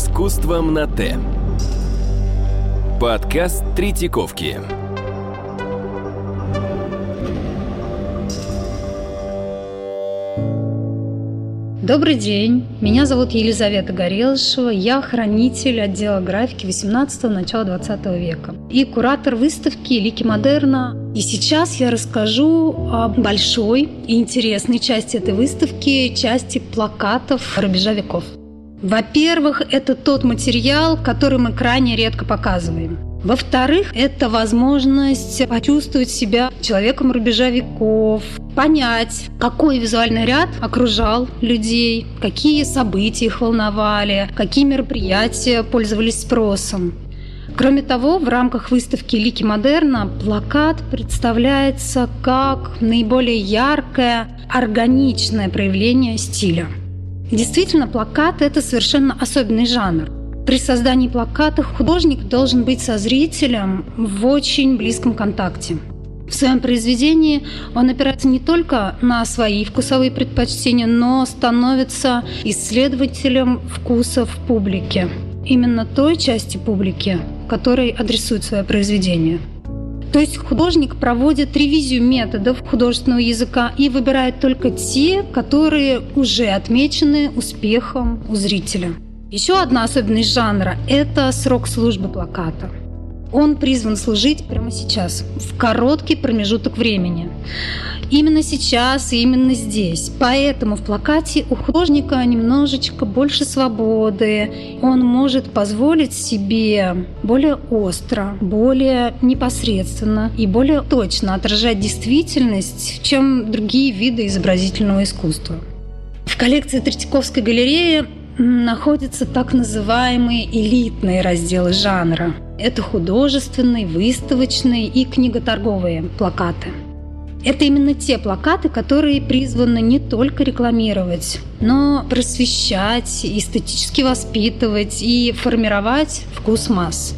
искусством на «Т». Подкаст Третьяковки. Добрый день, меня зовут Елизавета Горелышева, я хранитель отдела графики 18 начала 20 века и куратор выставки «Лики модерна». И сейчас я расскажу о большой и интересной части этой выставки, части плакатов рубежа веков. Во-первых, это тот материал, который мы крайне редко показываем. Во-вторых, это возможность почувствовать себя человеком рубежа веков, понять, какой визуальный ряд окружал людей, какие события их волновали, какие мероприятия пользовались спросом. Кроме того, в рамках выставки «Лики модерна» плакат представляется как наиболее яркое, органичное проявление стиля – Действительно, плакат – это совершенно особенный жанр. При создании плаката художник должен быть со зрителем в очень близком контакте. В своем произведении он опирается не только на свои вкусовые предпочтения, но становится исследователем вкусов публики. Именно той части публики, которой адресует свое произведение – то есть художник проводит ревизию методов художественного языка и выбирает только те, которые уже отмечены успехом у зрителя. Еще одна особенность жанра – это срок службы плаката. Он призван служить прямо сейчас, в короткий промежуток времени именно сейчас и именно здесь. Поэтому в плакате у художника немножечко больше свободы. Он может позволить себе более остро, более непосредственно и более точно отражать действительность, чем другие виды изобразительного искусства. В коллекции Третьяковской галереи находятся так называемые элитные разделы жанра. Это художественные, выставочные и книготорговые плакаты. Это именно те плакаты, которые призваны не только рекламировать, но просвещать, эстетически воспитывать и формировать вкус масс.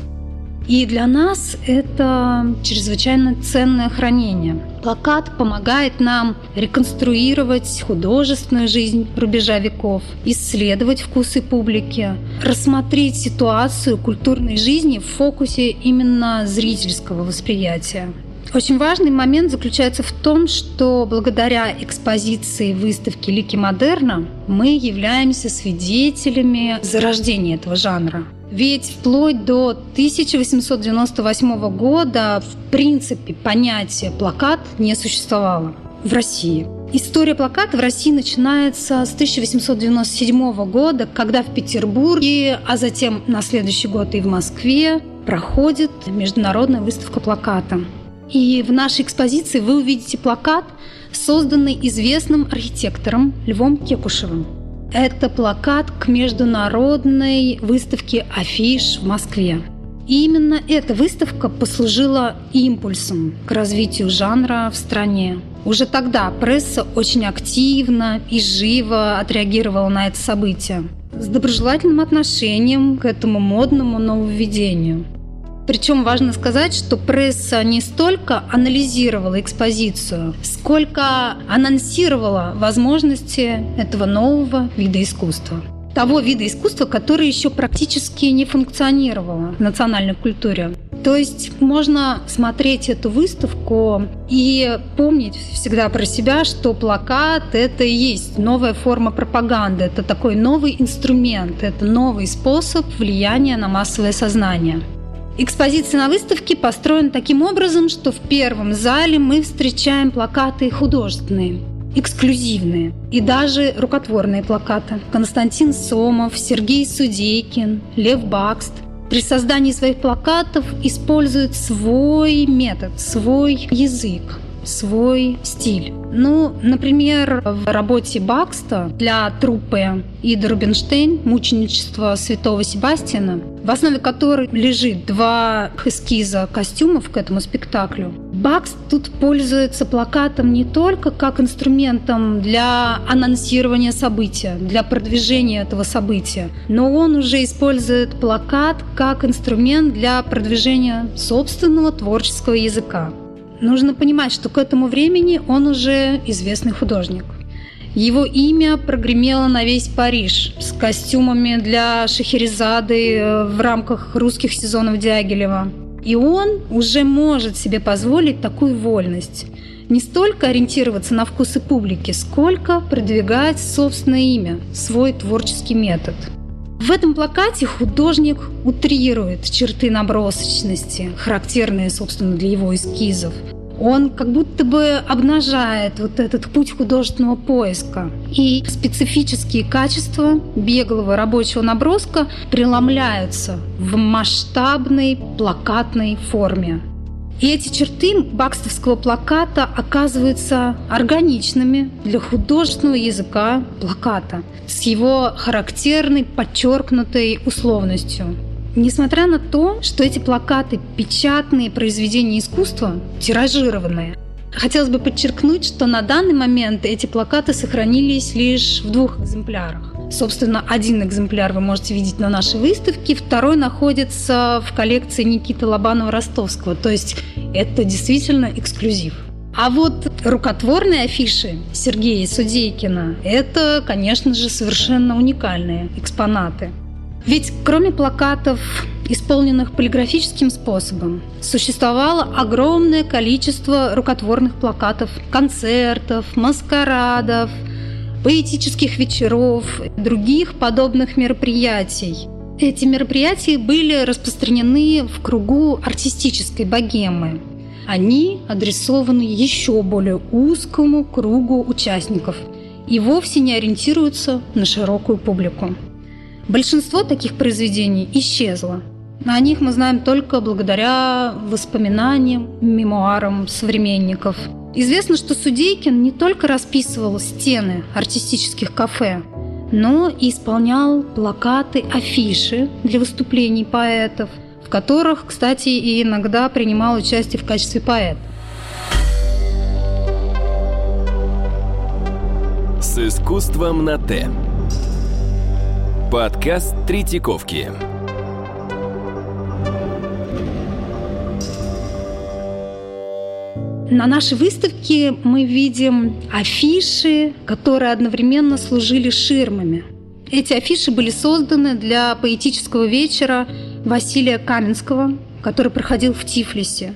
И для нас это чрезвычайно ценное хранение. Плакат помогает нам реконструировать художественную жизнь рубежа веков, исследовать вкусы публики, рассмотреть ситуацию культурной жизни в фокусе именно зрительского восприятия. Очень важный момент заключается в том, что благодаря экспозиции выставки «Лики модерна» мы являемся свидетелями зарождения этого жанра. Ведь вплоть до 1898 года в принципе понятие «плакат» не существовало в России. История плаката в России начинается с 1897 года, когда в Петербурге, а затем на следующий год и в Москве проходит международная выставка плаката. И в нашей экспозиции вы увидите плакат, созданный известным архитектором Львом Кекушевым. Это плакат к международной выставке афиш в Москве. И именно эта выставка послужила импульсом к развитию жанра в стране. Уже тогда пресса очень активно и живо отреагировала на это событие с доброжелательным отношением к этому модному нововведению. Причем важно сказать, что пресса не столько анализировала экспозицию, сколько анонсировала возможности этого нового вида искусства того вида искусства, который еще практически не функционировало в национальной культуре. То есть можно смотреть эту выставку и помнить всегда про себя, что плакат — это и есть новая форма пропаганды, это такой новый инструмент, это новый способ влияния на массовое сознание. Экспозиция на выставке построена таким образом, что в первом зале мы встречаем плакаты художественные, эксклюзивные и даже рукотворные плакаты. Константин Сомов, Сергей Судейкин, Лев Бакст при создании своих плакатов используют свой метод, свой язык свой стиль. Ну, например, в работе Бакста для труппы Ида Рубинштейн «Мученичество святого Себастьяна», в основе которой лежит два эскиза костюмов к этому спектаклю, Бакст тут пользуется плакатом не только как инструментом для анонсирования события, для продвижения этого события, но он уже использует плакат как инструмент для продвижения собственного творческого языка нужно понимать, что к этому времени он уже известный художник. Его имя прогремело на весь Париж с костюмами для Шахерезады э, в рамках русских сезонов Дягилева. И он уже может себе позволить такую вольность. Не столько ориентироваться на вкусы публики, сколько продвигать собственное имя, свой творческий метод. В этом плакате художник утрирует черты набросочности, характерные, собственно, для его эскизов – он как будто бы обнажает вот этот путь художественного поиска. И специфические качества беглого рабочего наброска преломляются в масштабной плакатной форме. И эти черты бакстовского плаката оказываются органичными для художественного языка плаката с его характерной подчеркнутой условностью. Несмотря на то, что эти плакаты – печатные произведения искусства, тиражированные, хотелось бы подчеркнуть, что на данный момент эти плакаты сохранились лишь в двух экземплярах. Собственно, один экземпляр вы можете видеть на нашей выставке, второй находится в коллекции Никиты Лобанова-Ростовского. То есть это действительно эксклюзив. А вот рукотворные афиши Сергея Судейкина – это, конечно же, совершенно уникальные экспонаты – ведь кроме плакатов, исполненных полиграфическим способом, существовало огромное количество рукотворных плакатов, концертов, маскарадов, поэтических вечеров, других подобных мероприятий. Эти мероприятия были распространены в кругу артистической богемы. Они адресованы еще более узкому кругу участников и вовсе не ориентируются на широкую публику. Большинство таких произведений исчезло. О них мы знаем только благодаря воспоминаниям, мемуарам современников. Известно, что Судейкин не только расписывал стены артистических кафе, но и исполнял плакаты, афиши для выступлений поэтов, в которых, кстати, и иногда принимал участие в качестве поэта. С искусством на «Т». Подкаст Третьяковки. На нашей выставке мы видим афиши, которые одновременно служили ширмами. Эти афиши были созданы для поэтического вечера Василия Каменского, который проходил в Тифлисе.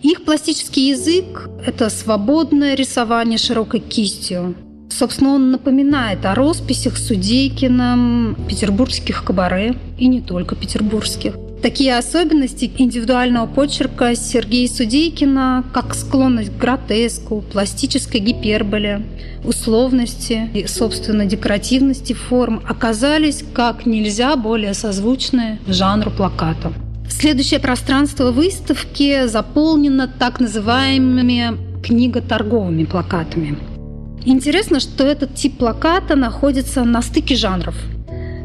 Их пластический язык – это свободное рисование широкой кистью, Собственно, он напоминает о росписях Судейкина, петербургских кабаре и не только петербургских. Такие особенности индивидуального почерка Сергея Судейкина, как склонность к гротеску, пластической гиперболе, условности и, собственно, декоративности форм оказались как нельзя более созвучны жанру плаката. Следующее пространство выставки заполнено так называемыми книготорговыми плакатами. Интересно, что этот тип плаката находится на стыке жанров.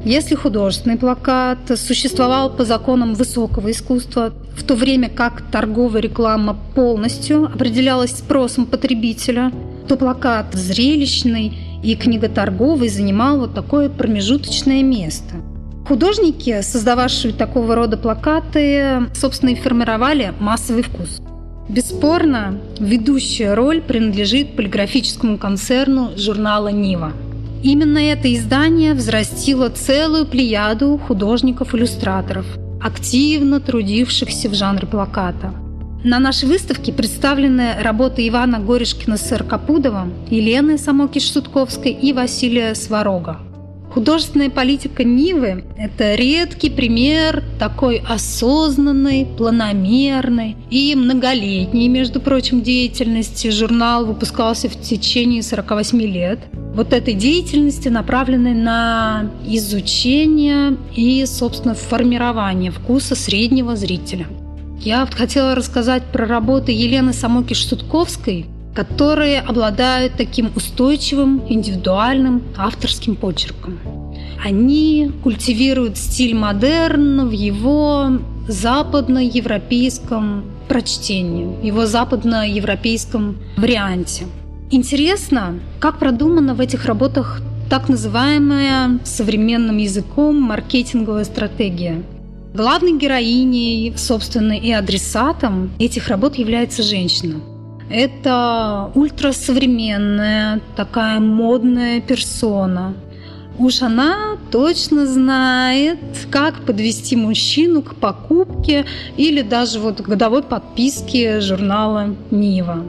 Если художественный плакат существовал по законам высокого искусства, в то время как торговая реклама полностью определялась спросом потребителя, то плакат зрелищный и книготорговый занимал вот такое промежуточное место. Художники, создававшие такого рода плакаты, собственно, и формировали массовый вкус – Бесспорно, ведущая роль принадлежит полиграфическому концерну журнала «Нива». Именно это издание взрастило целую плеяду художников-иллюстраторов, активно трудившихся в жанре плаката. На нашей выставке представлены работы Ивана Горишкина Сыркопудова, Елены Самокиш-Сутковской и Василия Сварога. Художественная политика Нивы – это редкий пример такой осознанной, планомерной и многолетней, между прочим, деятельности. Журнал выпускался в течение 48 лет. Вот этой деятельности, направленной на изучение и, собственно, формирование вкуса среднего зрителя. Я хотела рассказать про работы Елены Самокиш-Сутковской, которые обладают таким устойчивым, индивидуальным авторским почерком. Они культивируют стиль модерн в его западноевропейском прочтении, его западноевропейском варианте. Интересно, как продумана в этих работах так называемая современным языком маркетинговая стратегия. Главной героиней, собственно, и адресатом этих работ является женщина. Это ультрасовременная, такая модная персона. Уж она точно знает, как подвести мужчину к покупке или даже вот годовой подписке журнала «Нива».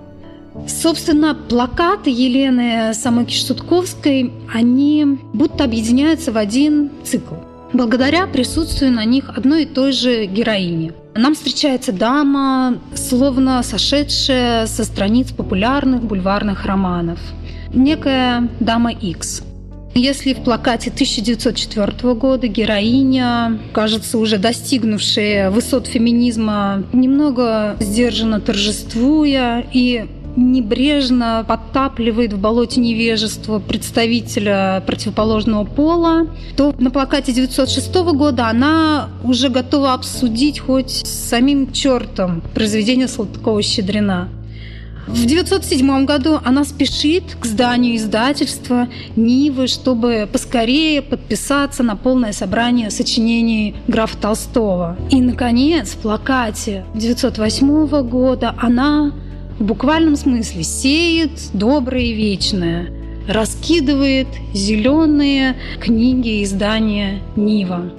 Собственно, плакаты Елены Самойки-Штутковской, они будто объединяются в один цикл. Благодаря присутствию на них одной и той же героини. Нам встречается дама, словно сошедшая со страниц популярных бульварных романов. Некая дама X. Если в плакате 1904 года героиня, кажется, уже достигнувшая высот феминизма, немного сдержанно торжествуя и небрежно подтапливает в болоте невежества представителя противоположного пола, то на плакате 906 года она уже готова обсудить хоть с самим чертом произведение Салтыкова-Щедрина. В 1907 году она спешит к зданию издательства Нивы, чтобы поскорее подписаться на полное собрание сочинений графа Толстого. И, наконец, в плакате 1908 года она в буквальном смысле сеет доброе и вечное, раскидывает зеленые книги издания Нива.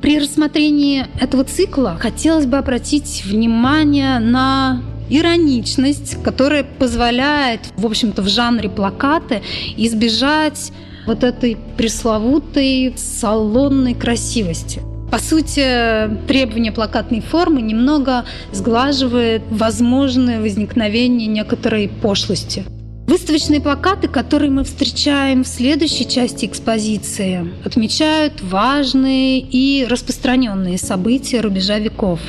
При рассмотрении этого цикла хотелось бы обратить внимание на ироничность, которая позволяет, в общем-то, в жанре плакаты избежать вот этой пресловутой салонной красивости. По сути, требование плакатной формы немного сглаживает возможное возникновение некоторой пошлости. Выставочные плакаты, которые мы встречаем в следующей части экспозиции, отмечают важные и распространенные события рубежа веков.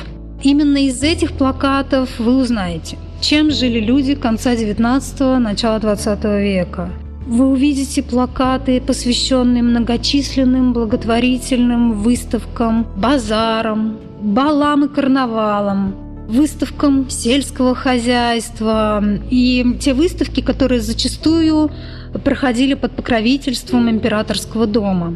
Именно из этих плакатов вы узнаете, чем жили люди конца 19-го, начала 20 века – вы увидите плакаты, посвященные многочисленным благотворительным выставкам, базарам, балам и карнавалам, выставкам сельского хозяйства и те выставки, которые зачастую проходили под покровительством императорского дома.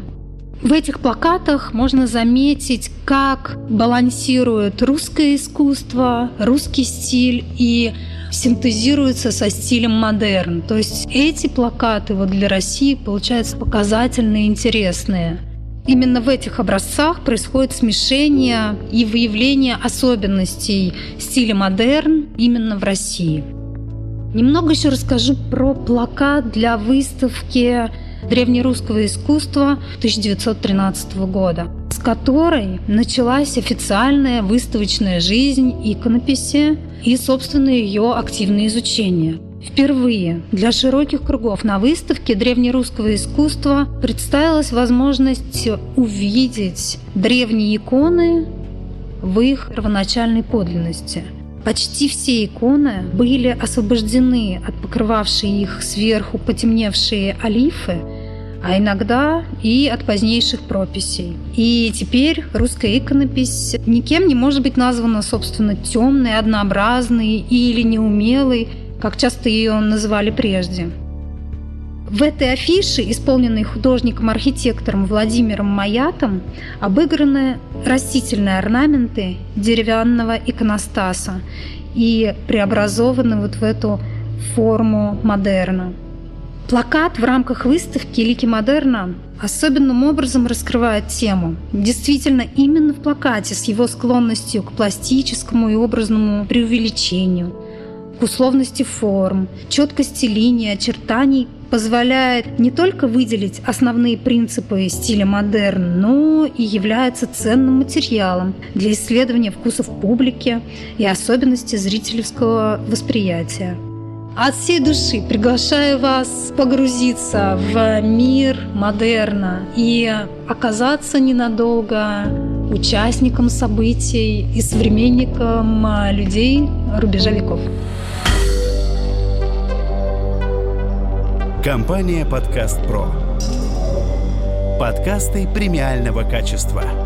В этих плакатах можно заметить, как балансирует русское искусство, русский стиль и синтезируется со стилем модерн. То есть эти плакаты вот для России получаются показательные, интересные. Именно в этих образцах происходит смешение и выявление особенностей стиля модерн именно в России. Немного еще расскажу про плакат для выставки древнерусского искусства 1913 года, с которой началась официальная выставочная жизнь иконописи и, собственно, ее активное изучение. Впервые для широких кругов на выставке древнерусского искусства представилась возможность увидеть древние иконы в их первоначальной подлинности. Почти все иконы были освобождены от покрывавшей их сверху потемневшие олифы а иногда и от позднейших прописей. И теперь русская иконопись никем не может быть названа, собственно, темной, однообразной или неумелой, как часто ее называли прежде. В этой афише, исполненной художником-архитектором Владимиром Маятом, обыграны растительные орнаменты деревянного иконостаса и преобразованы вот в эту форму модерна. Плакат в рамках выставки «Лики модерна» особенным образом раскрывает тему. Действительно, именно в плакате с его склонностью к пластическому и образному преувеличению, к условности форм, четкости линий, очертаний позволяет не только выделить основные принципы стиля модерн, но и является ценным материалом для исследования вкусов публики и особенностей зрительского восприятия. От всей души приглашаю вас погрузиться в мир модерна и оказаться ненадолго участником событий и современником людей рубежа веков. Компания «Подкаст Про». Подкасты премиального качества –